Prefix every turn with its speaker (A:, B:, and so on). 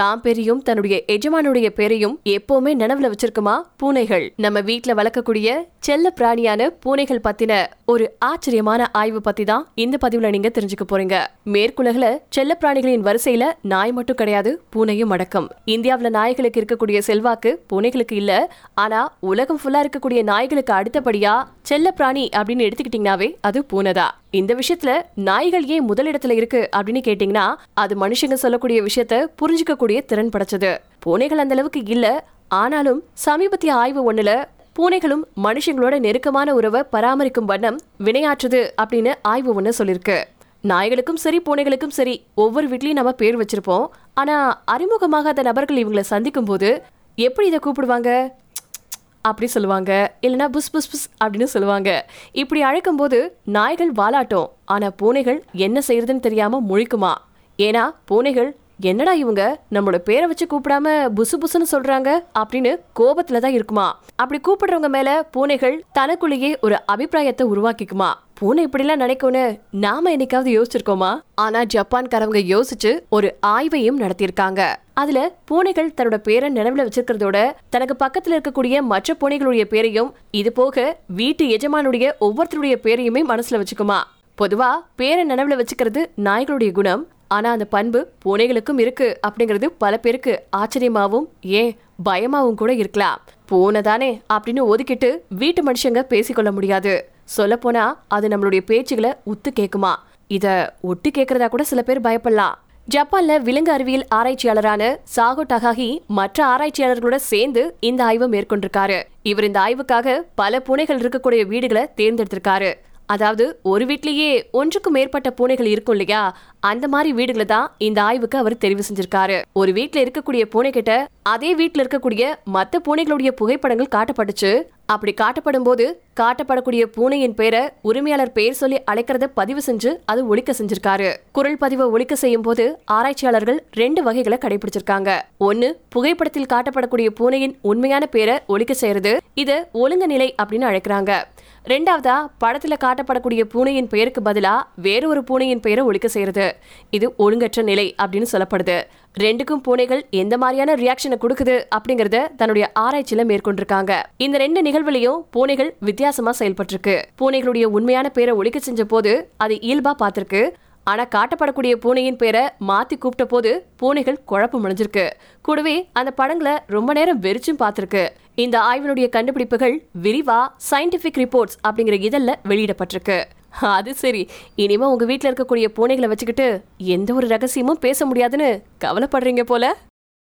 A: தான் பேரையும் தன்னுடைய எஜமானுடைய பேரையும் எப்பவுமே நினைவுல வச்சிருக்குமா? பூனைகள். நம்ம வீட்டுல வளர்க்கக்கூடிய செல்ல பிராணியான பூனைகள் பத்தின ஒரு ஆச்சரியமான ஆய்வு பத்தி தான் இந்த பதிவுல நீங்க தெரிஞ்சுக்க போறீங்க. மேற்குலகுல செல்ல பிராணிகளின் வரிசையில நாய் மட்டும் கிடையாது பூனையும் அடக்கம். இந்தியாவில நாய்களுக்கு இருக்கக்கூடிய செல்வாக்கு பூனைகளுக்கு இல்ல. ஆனா உலகம் ஃபுல்லா இருக்கக்கூடிய நாய்களுக்கு அடுத்தபடியா செல்ல பிராணி அப்படின்னு எடுத்துக்கிட்டீங்கன்னாவே அது பூனைதான் இந்த விஷயத்துல நாய்கள் ஏன் முதலிடத்துல இருக்கு அப்படின்னு கேட்டீங்கன்னா அது மனுஷங்க சொல்லக்கூடிய விஷயத்த புரிஞ்சுக்க கூடிய திறன் படைச்சது. பூனைகள் அந்த அளவுக்கு இல்ல ஆனாலும் சமீபத்திய ஆய்வு ஒண்ணுல பூனைகளும் மனுஷங்களோட நெருக்கமான உறவை பராமரிக்கும் வண்ணம் வினையாற்றுது அப்படின்னு ஆய்வு ஒண்ணு சொல்லிருக்கு. நாய்களுக்கும் சரி பூனைகளுக்கும் சரி ஒவ்வொரு வீட்லயும் நம்ம பேர் வச்சிருப்போம். ஆனா அறிமுகமாகாத நபர்கள் இவங்களை சந்திக்கும் போது எப்படி இதை கூப்பிடுவாங்க? அப்படி சொல்லுவாங்க. இல்லைன்னா புஸ் புஸ் புஸ் அப்படின்னு சொல்லுவாங்க. இப்படி அழைக்கும் போது நாய்கள் வாலாட்டும். ஆனால் பூனைகள் என்ன செய்யறதுன்னு தெரியாம முழிக்குமா? ஏன்னா பூனைகள் என்னடா இவங்க? நம்மளோட பேரை வச்சு கூப்பிடாம புசு புசுன்னு சொல்றாங்க அப்படின்னு கோபத்துல தான் இருக்குமா. அப்படி கூப்பிடுறவங்க மேல பூனைகள் தனக்குள்ளேயே ஒரு அபிப்பிராயத்தை உருவாக்கிக்குமா. பூனை இப்படிலாம் நினைக்கும்னு நாம என்னைக்காவது யோசிச்சிருக்கோமா? ஆனா ஜப்பான்காரவங்க யோசிச்சு ஒரு ஆய்வையும் நடத்தியிருக்காங்க. அதுல பூனைகள் தன்னோட பேரை நினைவுல வச்சிருக்கிறதோட தனக்கு பக்கத்துல இருக்கக்கூடிய மற்ற பூனைகளுடைய பேரையும் இது போக வீட்டு எஜமானுடைய ஒவ்வொருத்தருடைய பேரையுமே மனசுல வச்சுக்குமா. பொதுவா பேரை நினைவுல வச்சுக்கிறது நாய்களுடைய குணம் ஆனா அந்த பண்பு பூனைகளுக்கும் இருக்கு அப்படிங்கிறது பல பேருக்கு ஆச்சரியமாவும் ஏன் பயமாவும் கூட இருக்கலாம். பூனை தானே அப்படின்னு ஒதுக்கிட்டு வீட்டு மனுஷங்க பேசிக்கொள்ள முடியாது. சொல்ல போனா அது நம்மளுடைய பேச்சுகளை உத்து கேக்குமா? இத ஒட்டு கேக்குறதா கூட சில பேர் பயப்படலாம். ஜப்பான்ல விலங்கு அறிவியல் ஆராய்ச்சியாளரான சாகோ டகாகி மற்ற ஆராய்ச்சியாளர்களோட சேர்ந்து இந்த ஆய்வை மேற்கொண்டிருக்காரு. இவர் இந்த ஆய்வுக்காக பல பூனைகள் இருக்கக்கூடிய வீடுகளை தேர்ந்தெடுத்திருக்காரு. அதாவது ஒரு வீட்லேயே ஒன்றுக்கும் மேற்பட்ட பூனைகள் இருக்கும் இல்லையா? அந்த மாதிரி வீடுகளை தான் இந்த ஆய்வுக்கு அவர் தெரிவு செஞ்சிருக்காரு. ஒரு வீட்டில் இருக்கக்கூடிய பூனை கிட்ட அதே வீட்டில் இருக்கக்கூடிய மத்த பூனைகளுடைய புகைப்படங்கள் காட்டப்பட்டுச்சு. அப்படி காட்டப்படும் போது காட்டப்படக்கூடிய பூனையின் பேரை உரிமையாளர் பெயர் சொல்லி அழைக்கிறத பதிவு செஞ்சு அது ஒழிக்க செஞ்சிருக்காரு. குரல் பதிவை ஒழிக்க செய்யும் போது ஆராய்ச்சியாளர்கள் ரெண்டு வகைகளை கடைபிடிச்சிருக்காங்க. ஒன்னு புகைப்படத்தில் காட்டப்படக்கூடிய பூனையின் உண்மையான பேரை ஒழிக்க செய்யறது. இதை ஒழுங்கு நிலை அப்படின்னு அழைக்கிறாங்க. ரெண்டாவதா படத்துல காட்டப்படக்கூடிய பூனையின் பெயருக்கு பதிலா வேற ஒரு பூனையின் பெயரை ஒழிக்க செய்யறது. இது ஒழுங்கற்ற நிலை அப்படின்னு சொல்லப்படுது. ரெண்டுக்கும் பூனைகள் எந்த மாதிரியான ரியாக்ஷனை கொடுக்குது அப்படிங்கறத தன்னுடைய ஆராய்ச்சியில மேற்கொண்டிருக்காங்க. இந்த ரெண்டு நிகழ்வுலையும் பூனைகள் வித்தியாசமா செயல்பட்டிருக்கு. பூனைகளுடைய உண்மையான பேரை ஒழிக்க செஞ்ச போது அது இயல்பா பார்த்திருக்கு. ஆனா காட்டப்படக்கூடிய பூனையின் பேரை மாத்தி கூப்பிட்ட போது பூனைகள் குழப்பம் அடைஞ்சிருக்கு. கூடவே அந்த படங்களை ரொம்ப நேரம் வெறிச்சும் பார்த்திருக்கு. இந்த ஆய்வினுடைய கண்டுபிடிப்புகள் விரிவா சயின்டிபிக் ரிப்போர்ட்ஸ் அப்படிங்கிற இதழில் வெளியிடப்பட்டிருக்கு. அது சரி இனிமே உங்க வீட்ல இருக்கக்கூடிய பூனைகளை வச்சுக்கிட்டு எந்த ஒரு ரகசியமும் பேச முடியாதுன்னு கவலைப்படுறீங்க போல.